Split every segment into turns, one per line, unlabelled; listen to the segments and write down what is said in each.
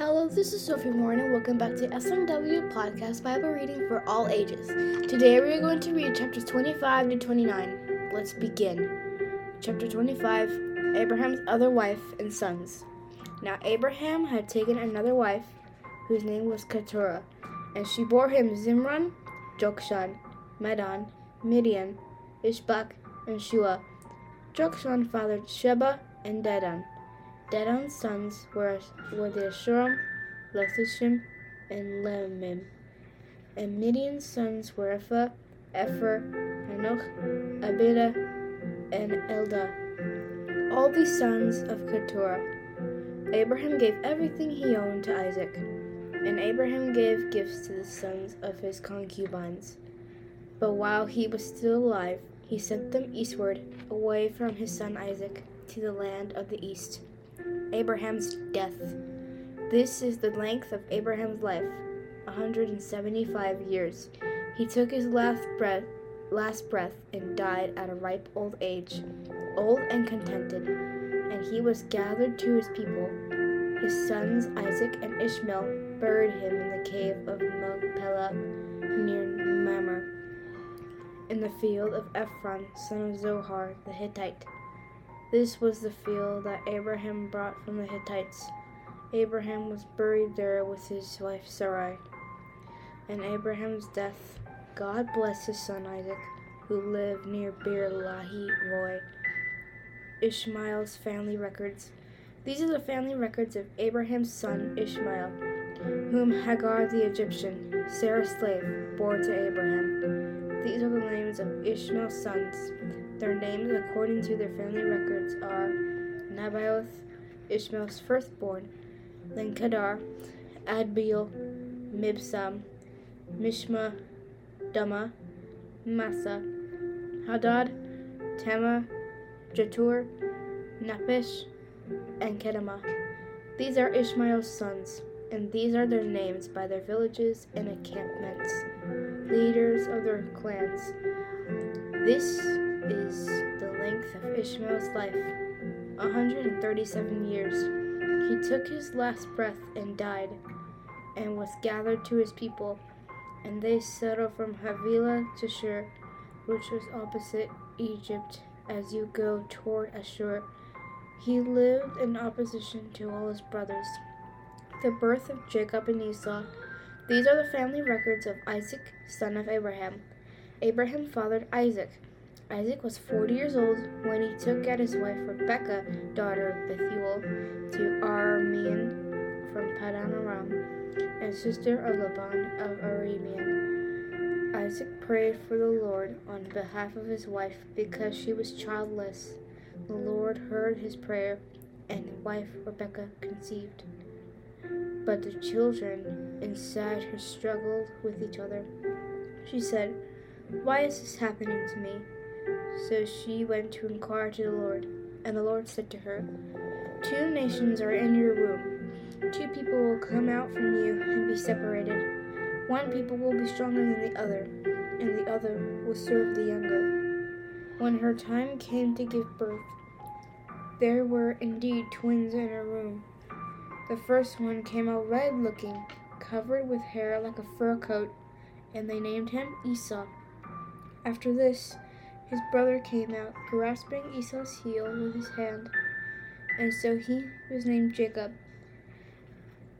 Hello, this is Sophie Moore, and welcome back to SMW Podcast Bible Reading for All Ages. Today we are going to read chapters 25 to 29. Let's begin. Chapter 25 Abraham's other wife and sons. Now Abraham had taken another wife, whose name was Keturah, and she bore him Zimran, Jokshan, Medan, Midian, Ishbak, and Shua. Jokshan fathered Sheba and Dedan. Dedan's sons were, were the Asshurim, Letushim, and Leummim. And Midian's sons were Ephah, Epher, Hanoch, Abida, and Eldaah. All these sons of Keturah. Abraham gave everything he owned to Isaac, and Abraham gave gifts to the sons of his concubines. But while he was still alive, he sent them eastward, away from his son Isaac, to the land of the east. Abraham's death. This is the length of Abraham's life, 175 years. He took his last breath, last breath and died at a ripe old age, old and contented. And he was gathered to his people. His sons Isaac and Ishmael buried him in the cave of Machpelah near Mamre, in the field of Ephron, son of Zohar the Hittite. This was the field that Abraham brought from the Hittites. Abraham was buried there with his wife Sarai. And Abraham's death, God blessed his son Isaac, who lived near Beer Lahi Roy. Ishmael's family records. These are the family records of Abraham's son Ishmael, whom Hagar the Egyptian, Sarah's slave, bore to Abraham. These are the names of Ishmael's sons. Their names, according to their family records, are Nebaioth, Ishmael's firstborn, then Kedar, Adbeel, Mibsam, Mishma, Dumah, Massa, Hadad, Tema, Jetur, Naphish, and Kedemah. These are Ishmael's sons, and these are their names by their villages and encampments, leaders of their clans. This is the length of Ishmael's life 137 years. He took his last breath and died, and was gathered to his people, and they settled from Havilah to Shur, which was opposite Egypt as you go toward Asshur. He lived in opposition to all his brothers. The birth of Jacob and Esau. These are the family records of Isaac, son of Abraham. Abraham fathered Isaac. Isaac was 40 years old when he took out his wife Rebekah, daughter of Bethuel, to Aramean from Paddan-aram, and sister of Laban of Aramean. Isaac prayed for the Lord on behalf of his wife because she was childless. The Lord heard his prayer, and his wife Rebekah conceived. But the children inside her struggled with each other. She said, Why is this happening to me? So she went to inquire to the Lord. And the Lord said to her, Two nations are in your womb. Two people will come out from you and be separated. One people will be stronger than the other, and the other will serve the younger. When her time came to give birth, there were indeed twins in her womb. The first one came out red looking, covered with hair like a fur coat, and they named him Esau. After this, his brother came out, grasping Esau's heel with his hand, and so he was named Jacob.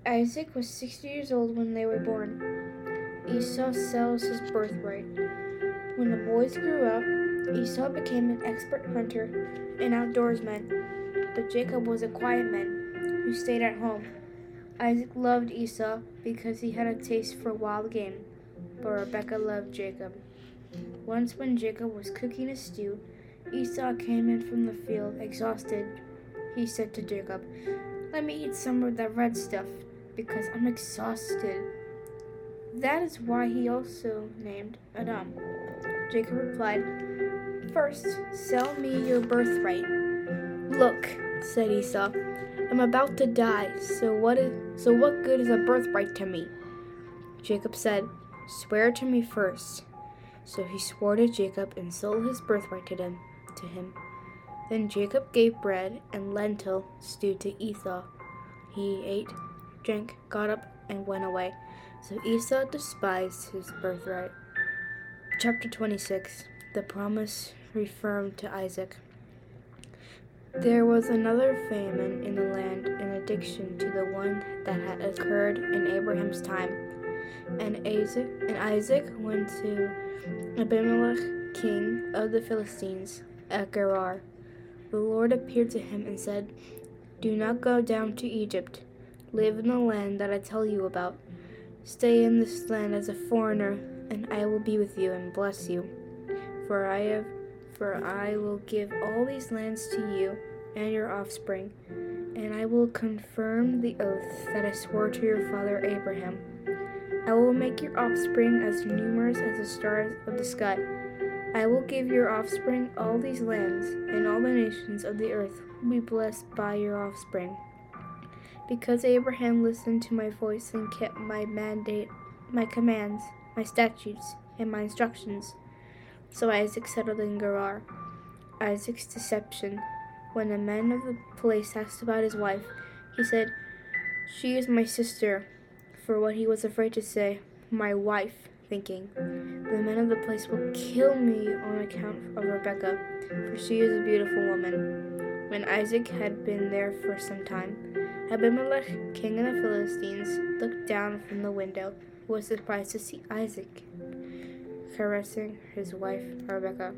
Isaac was sixty years old when they were born. Esau sells his birthright. When the boys grew up, Esau became an expert hunter and outdoorsman, but Jacob was a quiet man who stayed at home. Isaac loved Esau because he had a taste for wild game, but Rebekah loved Jacob. Once, when Jacob was cooking a stew, Esau came in from the field, exhausted. He said to Jacob, Let me eat some of that red stuff, because I'm exhausted. That is why he also named Edom. Jacob replied, First, sell me your birthright. Look, said Esau, I'm about to die, so what is so what good is a birthright to me? Jacob said, Swear to me first. So he swore to Jacob and sold his birthright to them to him. Then Jacob gave bread and lentil stew to Esau. He ate, drank, got up, and went away. So Esau despised his birthright. Chapter 26 The Promise Reaffirmed to Isaac. There was another famine in the land in addition to the one that had occurred in Abraham's time. And Isaac, and Isaac went to Abimelech, king of the Philistines, at Gerar. The Lord appeared to him and said, Do not go down to Egypt. Live in the land that I tell you about. Stay in this land as a foreigner, and I will be with you and bless you. For I have for I will give all these lands to you and your offspring, and I will confirm the oath that I swore to your father Abraham. I will make your offspring as numerous as the stars of the sky. I will give your offspring all these lands, and all the nations of the earth will be blessed by your offspring. Because Abraham listened to my voice and kept my mandate, my commands, my statutes, and my instructions. So Isaac settled in Gerar. Isaac's deception. When the men of the place asked about his wife, he said, She is my sister. For what he was afraid to say, my wife, thinking, The men of the place will kill me on account of Rebekah, for she is a beautiful woman. When Isaac had been there for some time, Abimelech, king of the Philistines, looked down from the window, was surprised to see Isaac caressing his wife Rebekah.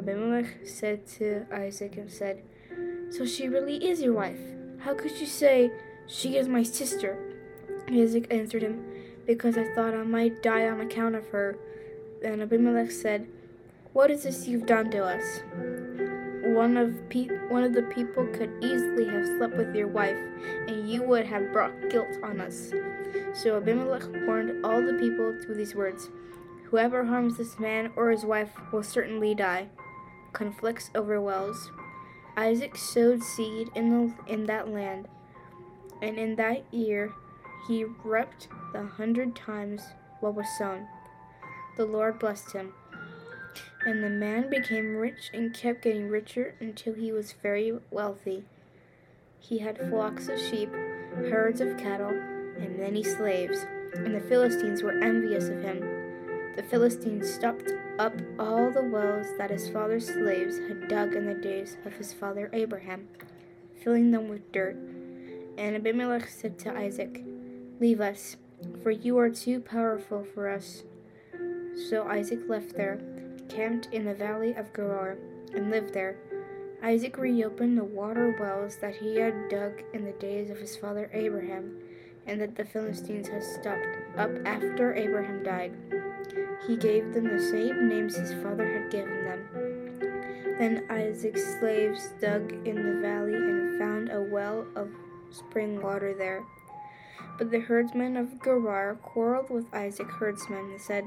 Abimelech said to Isaac and said, So she really is your wife? How could you say, She is my sister? Isaac answered him, Because I thought I might die on account of her. Then Abimelech said, What is this you've done to us? One of, pe- one of the people could easily have slept with your wife, and you would have brought guilt on us. So Abimelech warned all the people through these words Whoever harms this man or his wife will certainly die. Conflicts over wells. Isaac sowed seed in, the, in that land, and in that year he reaped the hundred times what was sown. The Lord blessed him. And the man became rich and kept getting richer until he was very wealthy. He had flocks of sheep, herds of cattle, and many slaves, and the Philistines were envious of him. The Philistines stopped up all the wells that his father's slaves had dug in the days of his father Abraham, filling them with dirt. And Abimelech said to Isaac, Leave us, for you are too powerful for us. So Isaac left there, camped in the valley of Gerar, and lived there. Isaac reopened the water wells that he had dug in the days of his father Abraham, and that the Philistines had stopped up after Abraham died. He gave them the same names his father had given them. Then Isaac's slaves dug in the valley and found a well of spring water there. But the herdsmen of Gerar quarreled with Isaac's herdsmen and said,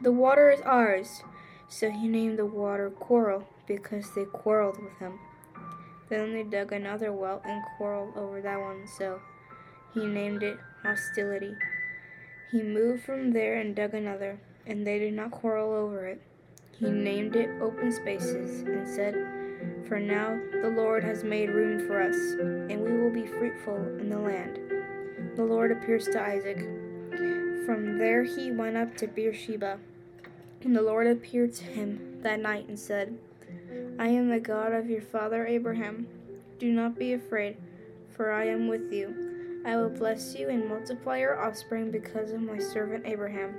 The water is ours. So he named the water Quarrel because they quarreled with him. Then they dug another well and quarreled over that one, so he named it Hostility. He moved from there and dug another, and they did not quarrel over it. He named it Open Spaces and said, For now the Lord has made room for us, and we will be fruitful in the land. The Lord appears to Isaac. From there he went up to Beersheba. And the Lord appeared to him that night and said, I am the God of your father Abraham. Do not be afraid, for I am with you. I will bless you and multiply your offspring because of my servant Abraham.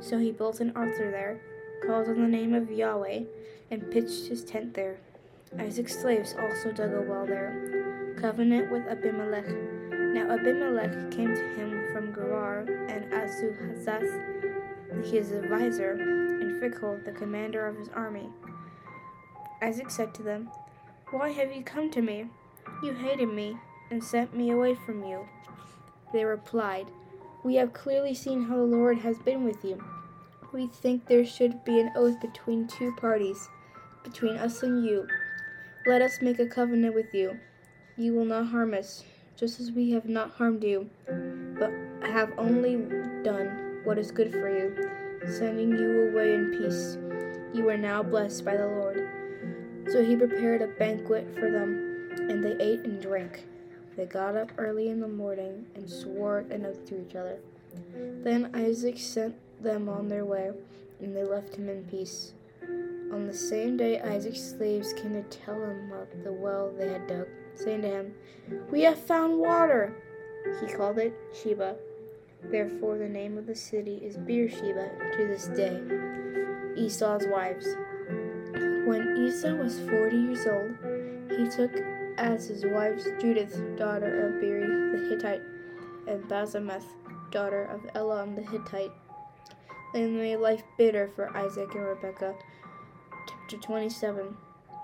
So he built an altar there, called on the name of Yahweh, and pitched his tent there. Isaac's slaves also dug a well there, covenant with Abimelech. Now Abimelech came to him from Gerar, and Ahuzzath his advisor, and Phicol, the commander of his army. Isaac said to them, Why have you come to me? You hated me and sent me away from you. They replied, We have clearly seen how the Lord has been with you. We think there should be an oath between two parties, between us and you. Let us make a covenant with you. You will not harm us, just as we have not harmed you, but have only done what is good for you, sending you away in peace. You are now blessed by the Lord. So he prepared a banquet for them, and they ate and drank. They got up early in the morning and swore an oath to each other. Then Isaac sent them on their way, and they left him in peace. On the same day, Isaac's slaves came to tell him of the well they had dug, saying to him, We have found water. He called it Sheba. Therefore, the name of the city is Beersheba to this day. Esau's wives. When Esau was forty years old, he took as his wives Judith, daughter of Beeri the Hittite, and Basemath, daughter of Elon the Hittite. They made life bitter for Isaac and Rebekah. Chapter 27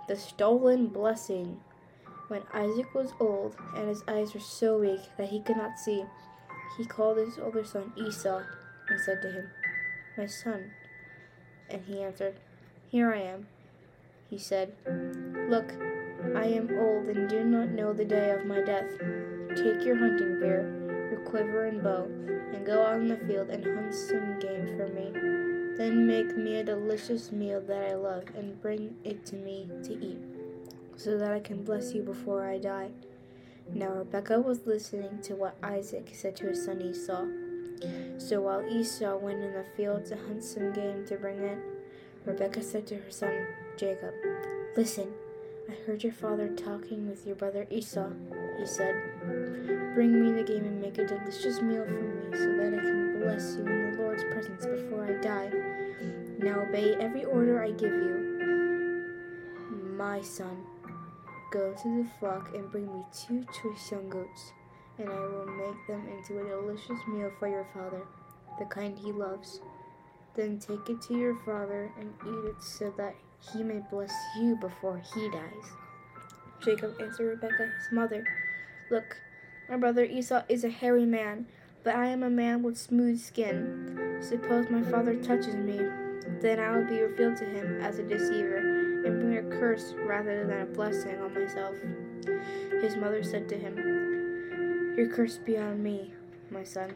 The Stolen Blessing. When Isaac was old, and his eyes were so weak that he could not see, he called his older son Esau and said to him, My son. And he answered, Here I am. He said, Look, I am old and do not know the day of my death. Take your hunting gear, your quiver and bow, and go out in the field and hunt some game for me. Then make me a delicious meal that I love and bring it to me to eat, so that I can bless you before I die. Now Rebekah was listening to what Isaac said to his son Esau. So while Esau went in the field to hunt some game to bring in, Rebekah said to her son Jacob, Listen, I heard your father talking with your brother Esau. He said, Bring me the game and make a delicious meal for me so that I can bless you in the Lord's presence before I die. Now obey every order I give you. My son, go to the flock and bring me two choice young goats, and I will make them into a delicious meal for your father, the kind he loves. Then take it to your father and eat it so that he may bless you before he dies. Jacob answered Rebekah, his mother, Look, my brother Esau is a hairy man, but I am a man with smooth skin. Suppose my father touches me, then I will be revealed to him as a deceiver, and bring a curse rather than a blessing on myself. His mother said to him, Your curse be on me, my son.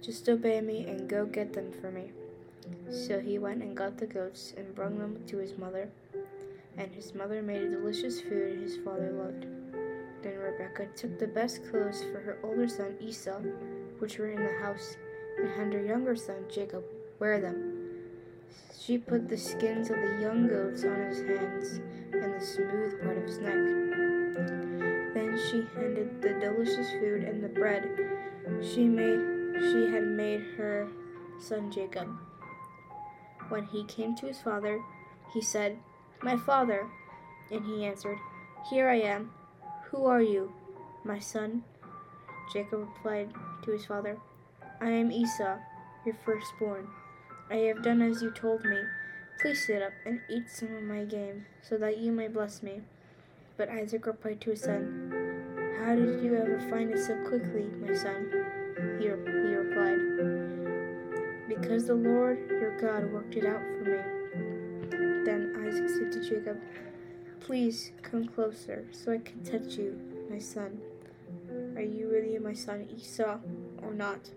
Just obey me and go get them for me. So he went and got the goats and brought them to his mother. And his mother made a delicious food his father loved. Then Rebekah took the best clothes for her older son Esau, which were in the house, and had her younger son Jacob wear them. She put the skins of the young goats on his hands and the smooth part of his neck. Then she handed the delicious food and the bread she made she had made her son Jacob. When he came to his father, he said, My father. And he answered, Here I am. Who are you, my son? Jacob replied to his father, I am Esau, your firstborn. I have done as you told me. Please sit up and eat some of my game, so that you may bless me. But Isaac replied to his son, How did you ever find it so quickly, my son? He, he replied, because the Lord your God worked it out for me. Then Isaac said to Jacob, Please come closer so I can touch you, my son. Are you really my son Esau or not?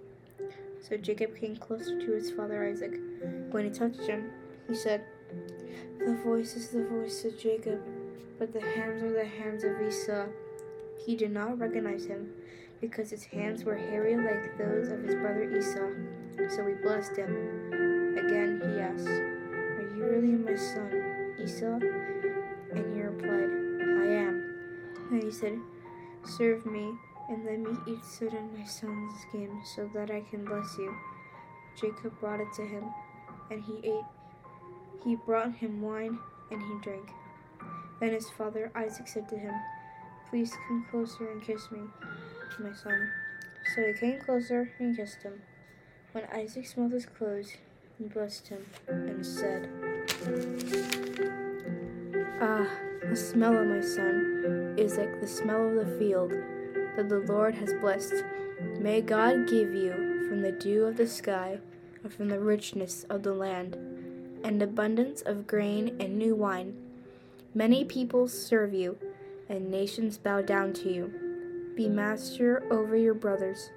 So Jacob came closer to his father Isaac. When he touched him, he said, The voice is the voice of Jacob, but the hands are the hands of Esau. He did not recognize him because his hands were hairy like those of his brother Esau. So we blessed him. Again he asked, Are you really my son, Esau? And he replied, I am. And he said, Serve me, and let me eat so that my son's game, so that I can bless you. Jacob brought it to him, and he ate. He brought him wine, and he drank. Then his father Isaac said to him, Please come closer and kiss me, my son. So he came closer and kissed him. When Isaac smelled his clothes, he blessed him and said, Ah, the smell of my son is like the smell of the field that the Lord has blessed. May God give you from the dew of the sky and from the richness of the land and abundance of grain and new wine. Many peoples serve you, and nations bow down to you. Be master over your brothers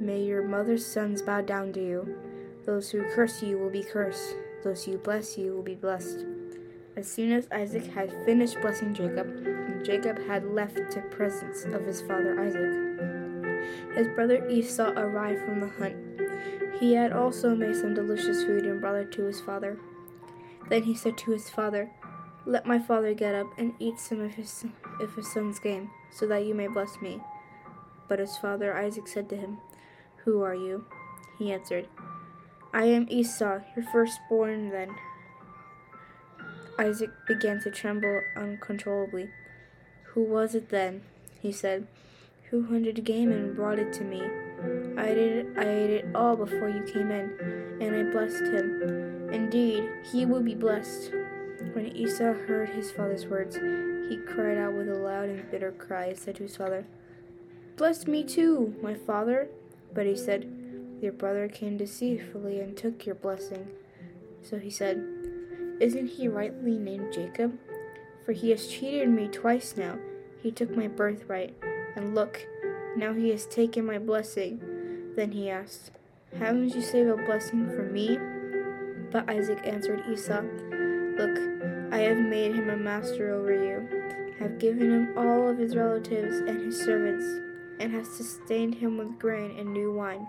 May your mother's sons bow down to you. Those who curse you will be cursed. Those who bless you will be blessed. As soon as Isaac had finished blessing Jacob, Jacob had left the presence of his father Isaac, his brother Esau arrived from the hunt. He had also made some delicious food and brought it to his father. Then he said to his father, Let my father get up and eat some of his, of his son's game, so that you may bless me. But his father Isaac said to him, Who are you? He answered, I am Esau, your firstborn. Then Isaac began to tremble uncontrollably. Who was it then? He said, Who hunted game and brought it to me? I ate it, I ate it all before you came in, and I blessed him. Indeed, he will be blessed. When Esau heard his father's words, he cried out with a loud and bitter cry and said to his father, Bless me too, my father. But he said, Your brother came deceitfully and took your blessing. So he said, Isn't he rightly named Jacob? For he has cheated me twice now. He took my birthright, and look, now he has taken my blessing. Then he asked, Haven't you saved a blessing for me? But Isaac answered Esau, Look, I have made him a master over you, have given him all of his relatives and his servants, and have sustained him with grain and new wine.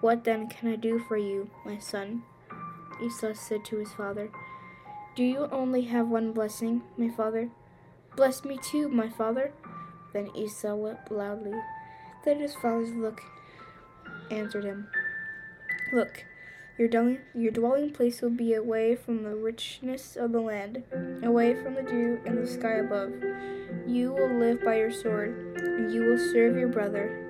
What then can I do for you, my son? Esau said to his father, Do you only have one blessing, my father? Bless me too, my father. Then Esau wept loudly. Then his father's look answered him, Look, your dwelling, your dwelling place will be away from the richness of the land, away from the dew and the sky above. You will live by your sword, and you will serve your brother.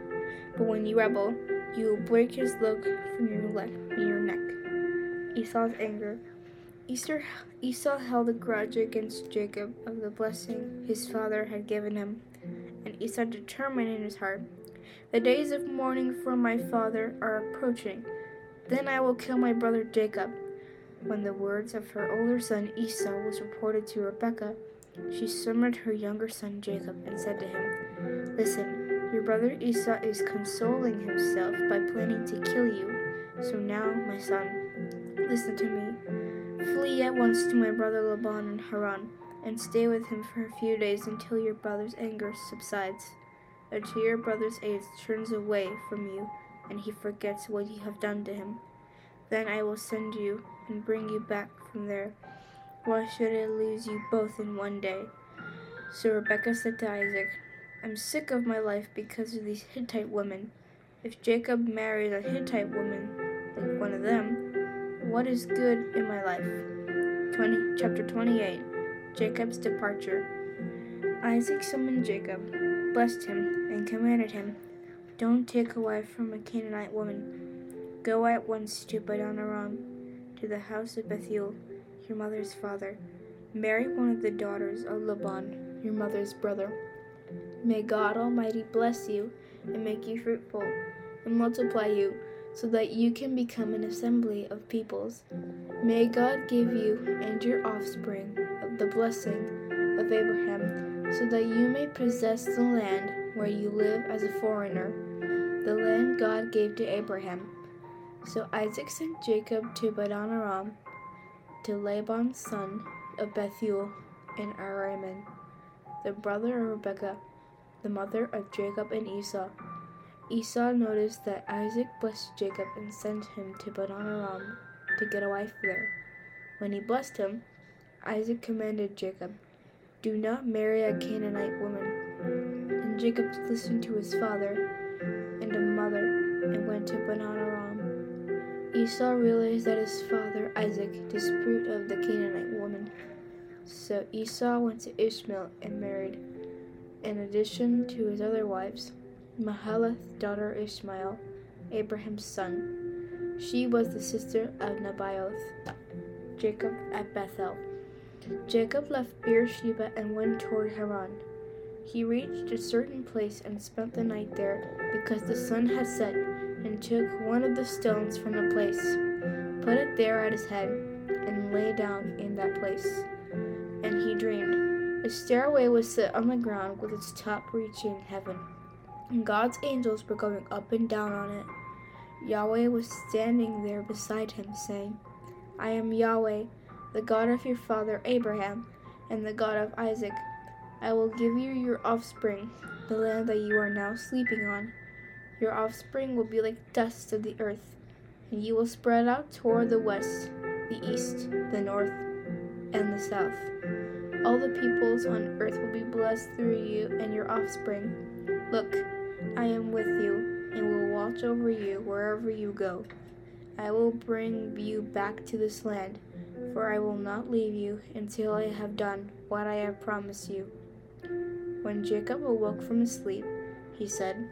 But when you rebel, you will break his yoke from your, le- your neck. Esau's anger. Esau held a grudge against Jacob of the blessing his father had given him, and Esau determined in his heart, The days of mourning for my father are approaching. Then I will kill my brother Jacob. When the words of her older son Esau was reported to Rebekah, she summoned her younger son Jacob and said to him, Listen, your brother Esau is consoling himself by planning to kill you. So now, my son, listen to me. Flee at once to my brother Laban in Haran, and stay with him for a few days until your brother's anger subsides, until your brother's age turns away from you and he forgets what you have done to him. Then I will send you and bring you back from there. Why should I lose you both in one day? So Rebekah said to Isaac, I'm sick of my life because of these Hittite women. If Jacob marries a Hittite woman, like one of them, what is good in my life? 20, chapter 28 Jacob's departure. Isaac summoned Jacob, blessed him, and commanded him don't take a wife from a Canaanite woman. Go at once to Paddan-aram, to the house of Bethuel, your mother's father. Marry one of the daughters of Laban, your mother's brother. May God Almighty bless you and make you fruitful and multiply you so that you can become an assembly of peoples. May God give you and your offspring the blessing of Abraham so that you may possess the land where you live as a foreigner, the land God gave to Abraham. So Isaac sent Jacob to Paddan-aram, to Laban's son of Bethuel in Araman, the brother of Rebekah, the mother of Jacob and Esau. Esau noticed that Isaac blessed Jacob and sent him to Paddan-aram to get a wife there. When he blessed him, Isaac commanded Jacob, Do not marry a Canaanite woman and Jacob listened to his father and a mother and went to Paddan-aram. Esau realized that his father Isaac disapproved of the Canaanite woman. So Esau went to Ishmael and married, in addition to his other wives, Mahalath, daughter Ishmael, Abraham's son. She was the sister of Nebaioth. Jacob at Bethel. Jacob left Beersheba and went toward Haran. He reached a certain place and spent the night there, because the sun had set, and took one of the stones from the place, put it there at his head, and lay down in that place. And he dreamed. A stairway was set on the ground with its top reaching heaven, and God's angels were going up and down on it. Yahweh was standing there beside him, saying, I am Yahweh, the God of your father Abraham, and the God of Isaac. I will give you your offspring, the land that you are now sleeping on. Your offspring will be like dust of the earth, and you will spread out toward the west, the east, the north, and the south. All the peoples on earth will be blessed through you and your offspring. Look, I am with you, and will watch over you wherever you go. I will bring you back to this land, for I will not leave you until I have done what I have promised you. When Jacob awoke from his sleep, he said,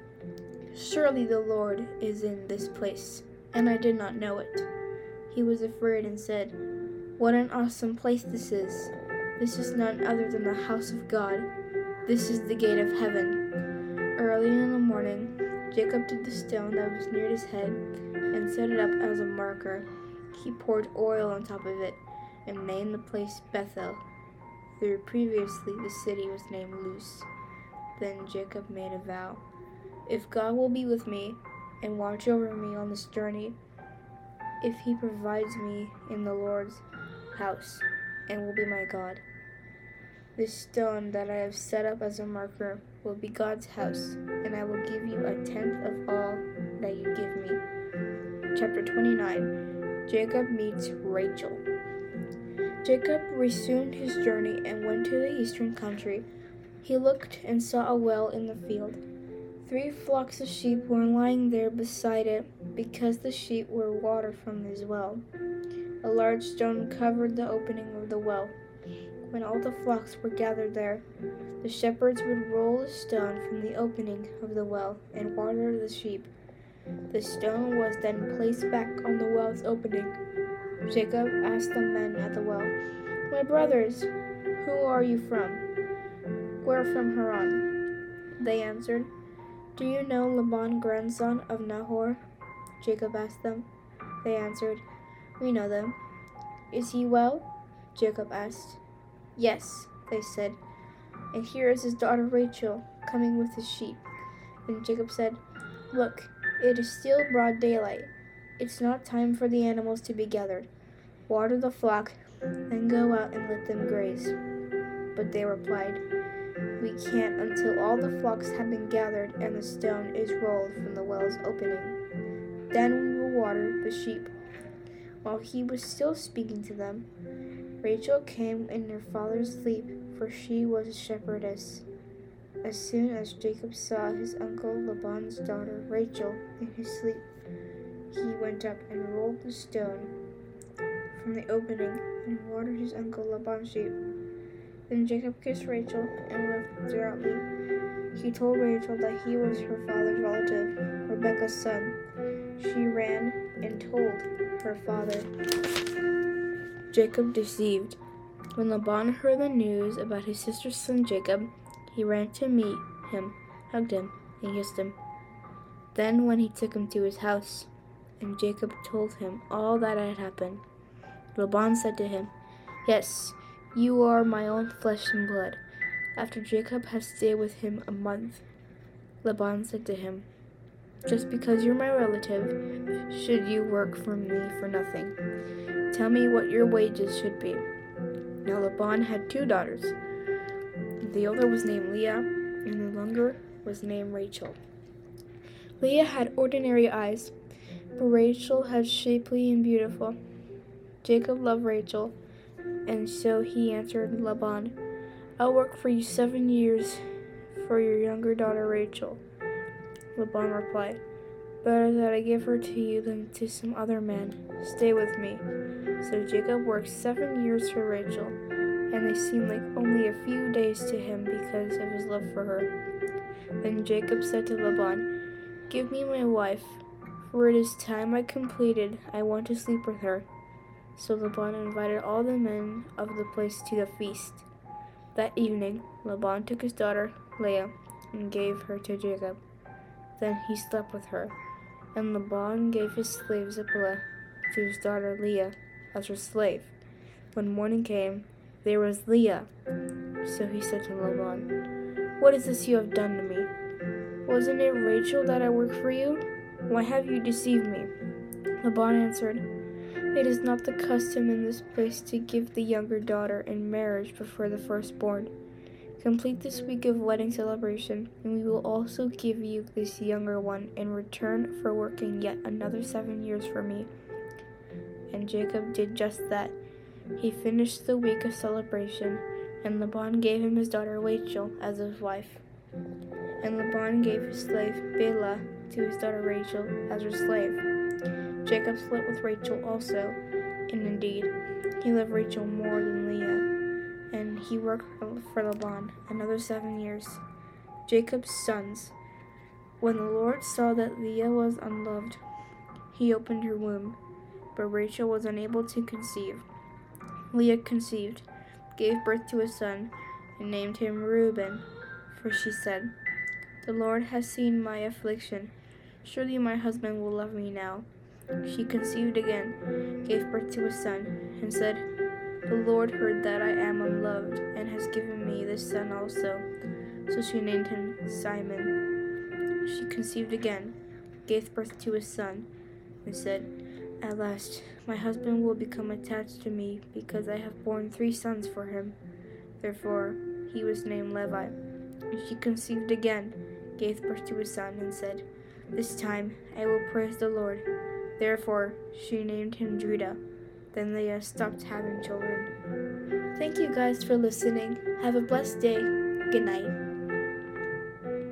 Surely the Lord is in this place, and I did not know it. He was afraid and said, What an awesome place this is! This is none other than the house of God. This is the gate of heaven. Early in the morning, Jacob took the stone that was near his head and set it up as a marker. He poured oil on top of it and named the place Bethel. Though previously the city was named Luz. Then Jacob made a vow. If God will be with me and watch over me on this journey, if he provides me in the Lord's house and will be my God, this stone that I have set up as a marker will be God's house, and I will give you a tenth of all that you give me. Chapter 29 Jacob meets Rachel. Jacob resumed his journey and went to the eastern country. He looked and saw a well in the field. Three flocks of sheep were lying there beside it because the sheep were watered from his well. A large stone covered the opening of the well. When all the flocks were gathered there, the shepherds would roll a stone from the opening of the well and water the sheep. The stone was then placed back on the well's opening. Jacob asked the men at the well, My brothers, who are you from? We're from Haran. They answered, do you know Laban, grandson of Nahor? Jacob asked them. They answered, We know them. Is he well? Jacob asked. Yes, they said. And here is his daughter Rachel, coming with his sheep. Then Jacob said, Look, it is still broad daylight. It's not time for the animals to be gathered. Water the flock, then go out and let them graze. But they replied, we can't until all the flocks have been gathered and the stone is rolled from the well's opening. Then we will water the sheep. While he was still speaking to them, Rachel came in her father's sleep, for she was a shepherdess. As soon as Jacob saw his uncle Laban's daughter Rachel in his sleep, he went up and rolled the stone from the opening and watered his uncle Laban's sheep. Then Jacob kissed Rachel and wept devoutly. He told Rachel that he was her father's relative, Rebekah's son. She ran and told her father. Jacob deceived. When Laban heard the news about his sister's son Jacob, he ran to meet him, hugged him, and kissed him. Then, when he took him to his house, and Jacob told him all that had happened, Laban said to him, Yes, you are my own flesh and blood. After Jacob had stayed with him a month, Laban said to him, Just because you're my relative, should you work for me for nothing? Tell me what your wages should be. Now Laban had two daughters. The older was named Leah, and the younger was named Rachel. Leah had ordinary eyes, but Rachel had shapely and beautiful. Jacob loved Rachel and so he answered Laban, I'll work for you seven years for your younger daughter Rachel. Laban replied, Better that I give her to you than to some other man. Stay with me. So Jacob worked seven years for Rachel, and they seemed like only a few days to him because of his love for her. Then Jacob said to Laban, Give me my wife, for it is time I completed. I want to sleep with her. So Laban invited all the men of the place to the feast. That evening, Laban took his daughter Leah and gave her to Jacob. Then he slept with her, and Laban gave his slave Zipporah to his daughter Leah as her slave. When morning came, there was Leah. So he said to Laban, What is this you have done to me? Wasn't it Rachel that I worked for you? Why have you deceived me? Laban answered, it is not the custom in this place to give the younger daughter in marriage before the firstborn. Complete this week of wedding celebration, and we will also give you this younger one in return for working yet another seven years for me. And Jacob did just that. He finished the week of celebration, and Laban gave him his daughter Rachel as his wife. And Laban gave his slave Bilhah to his daughter Rachel as her slave. Jacob slept with Rachel also, and indeed, he loved Rachel more than Leah and he worked for Laban another seven years. Jacob's sons. When the Lord saw that Leah was unloved, he opened her womb, but Rachel was unable to conceive. Leah conceived, gave birth to a son, and named him Reuben, for she said, The Lord has seen my affliction. Surely my husband will love me now. She conceived again, gave birth to a son, and said, the Lord heard that I am unloved, and has given me this son also. So she named him Simeon. She conceived again, gave birth to a son, and said, At last, my husband will become attached to me, because I have borne three sons for him. Therefore, he was named Levi. And she conceived again, gave birth to a son, and said, This time I will praise the Lord. Therefore, she named him Judah. Then Leah stopped having children. Thank you guys for listening. Have a blessed day. Good night.